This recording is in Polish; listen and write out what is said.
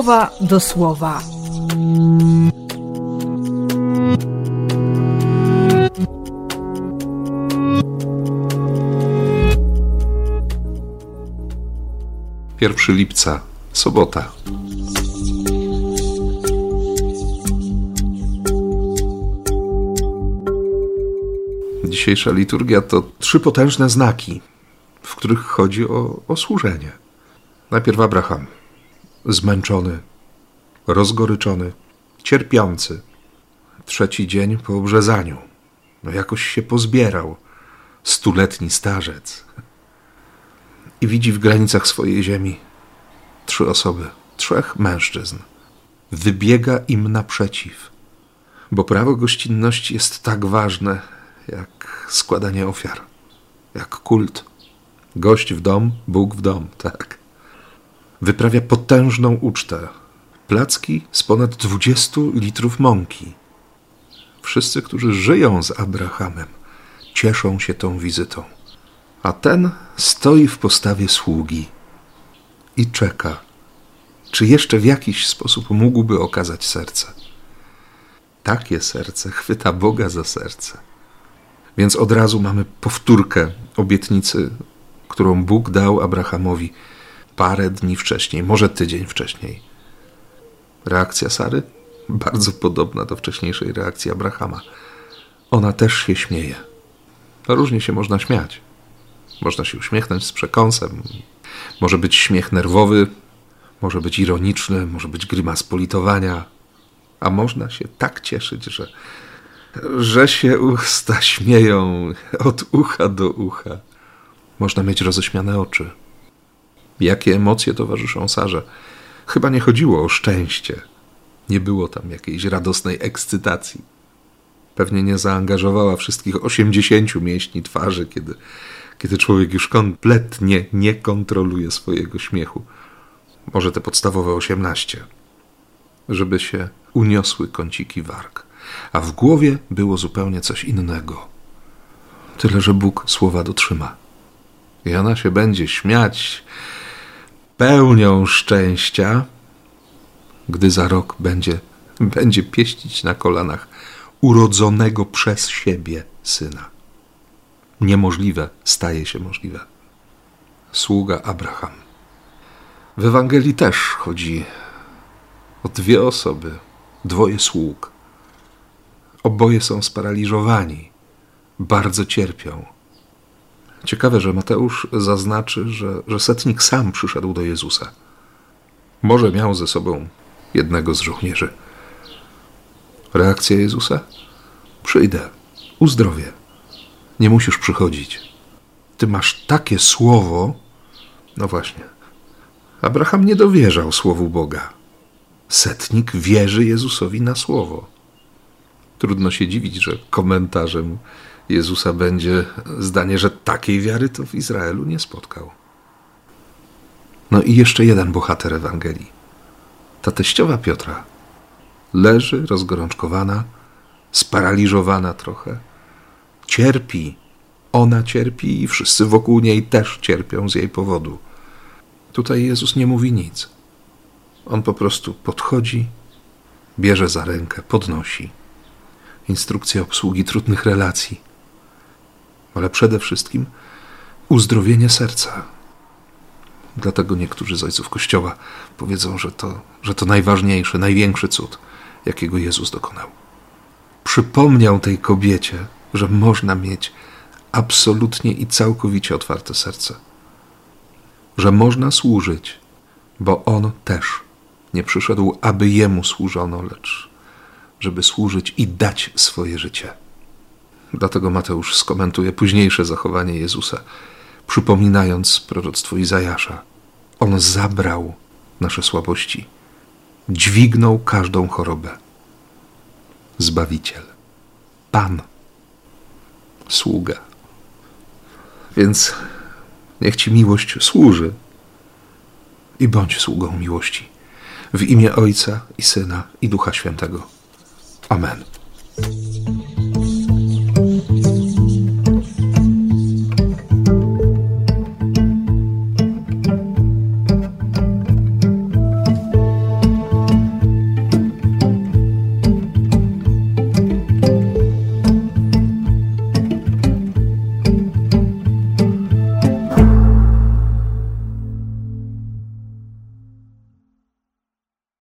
słowa do słowa. Pierwszy lipca, sobota. Dzisiejsza liturgia to trzy potężne znaki, w których chodzi o, o służenie. Najpierw Abraham, zmęczony, rozgoryczony, cierpiący. Trzeci dzień po obrzezaniu. No jakoś się pozbierał. Stuletni starzec. I widzi w granicach swojej ziemi trzy osoby, trzech mężczyzn. Wybiega im naprzeciw, bo prawo gościnności jest tak ważne jak składanie ofiar, jak kult. Gość w dom, Bóg w dom, tak wyprawia potężną ucztę. Placki z ponad 20 litrów mąki. Wszyscy, którzy żyją z Abrahamem, cieszą się tą wizytą. A ten stoi w postawie sługi i czeka, czy jeszcze w jakiś sposób mógłby okazać serce. Takie serce chwyta Boga za serce. Więc od razu mamy powtórkę obietnicy, którą Bóg dał Abrahamowi parę dni wcześniej, może tydzień wcześniej. Reakcja Sary? Bardzo podobna do wcześniejszej reakcji Abrahama. Ona też się śmieje. Różnie się można śmiać. Można się uśmiechnąć z przekąsem. Może być śmiech nerwowy, może być ironiczny, może być grymas politowania, a można się tak cieszyć, że, że się usta śmieją od ucha do ucha. Można mieć roześmiane oczy jakie emocje towarzyszą Sarze. Chyba nie chodziło o szczęście. Nie było tam jakiejś radosnej ekscytacji. Pewnie nie zaangażowała wszystkich osiemdziesięciu mięśni twarzy, kiedy, kiedy człowiek już kompletnie nie kontroluje swojego śmiechu. Może te podstawowe osiemnaście. Żeby się uniosły kąciki warg. A w głowie było zupełnie coś innego. Tyle, że Bóg słowa dotrzyma. I ona się będzie śmiać, pełnią szczęścia, gdy za rok będzie, będzie pieścić na kolanach urodzonego przez siebie syna. Niemożliwe staje się możliwe. Sługa Abraham. W Ewangelii też chodzi o dwie osoby, dwoje sług. Oboje są sparaliżowani, bardzo cierpią Ciekawe, że Mateusz zaznaczy, że, że setnik sam przyszedł do Jezusa. Może miał ze sobą jednego z żołnierzy. Reakcja Jezusa? Przyjdę, uzdrowię. Nie musisz przychodzić. Ty masz takie słowo. No właśnie. Abraham nie dowierzał słowu Boga. Setnik wierzy Jezusowi na słowo. Trudno się dziwić, że komentarzem Jezusa będzie zdanie, że takiej wiary to w Izraelu nie spotkał. No i jeszcze jeden bohater Ewangelii. Ta teściowa Piotra leży rozgorączkowana, sparaliżowana trochę. Cierpi. Ona cierpi i wszyscy wokół niej też cierpią z jej powodu. Tutaj Jezus nie mówi nic. On po prostu podchodzi, bierze za rękę, podnosi. Instrukcja obsługi trudnych relacji ale przede wszystkim uzdrowienie serca. Dlatego niektórzy z ojców Kościoła powiedzą, że to, że to najważniejszy, największy cud, jakiego Jezus dokonał. Przypomniał tej kobiecie, że można mieć absolutnie i całkowicie otwarte serce, że można służyć, bo On też nie przyszedł, aby Jemu służono, lecz żeby służyć i dać swoje życie. Dlatego Mateusz skomentuje późniejsze zachowanie Jezusa, przypominając proroctwo Izajasza. On zabrał nasze słabości, dźwignął każdą chorobę. Zbawiciel, Pan, sługa. Więc niech Ci miłość służy i bądź sługą miłości. W imię Ojca i Syna i Ducha Świętego. Amen.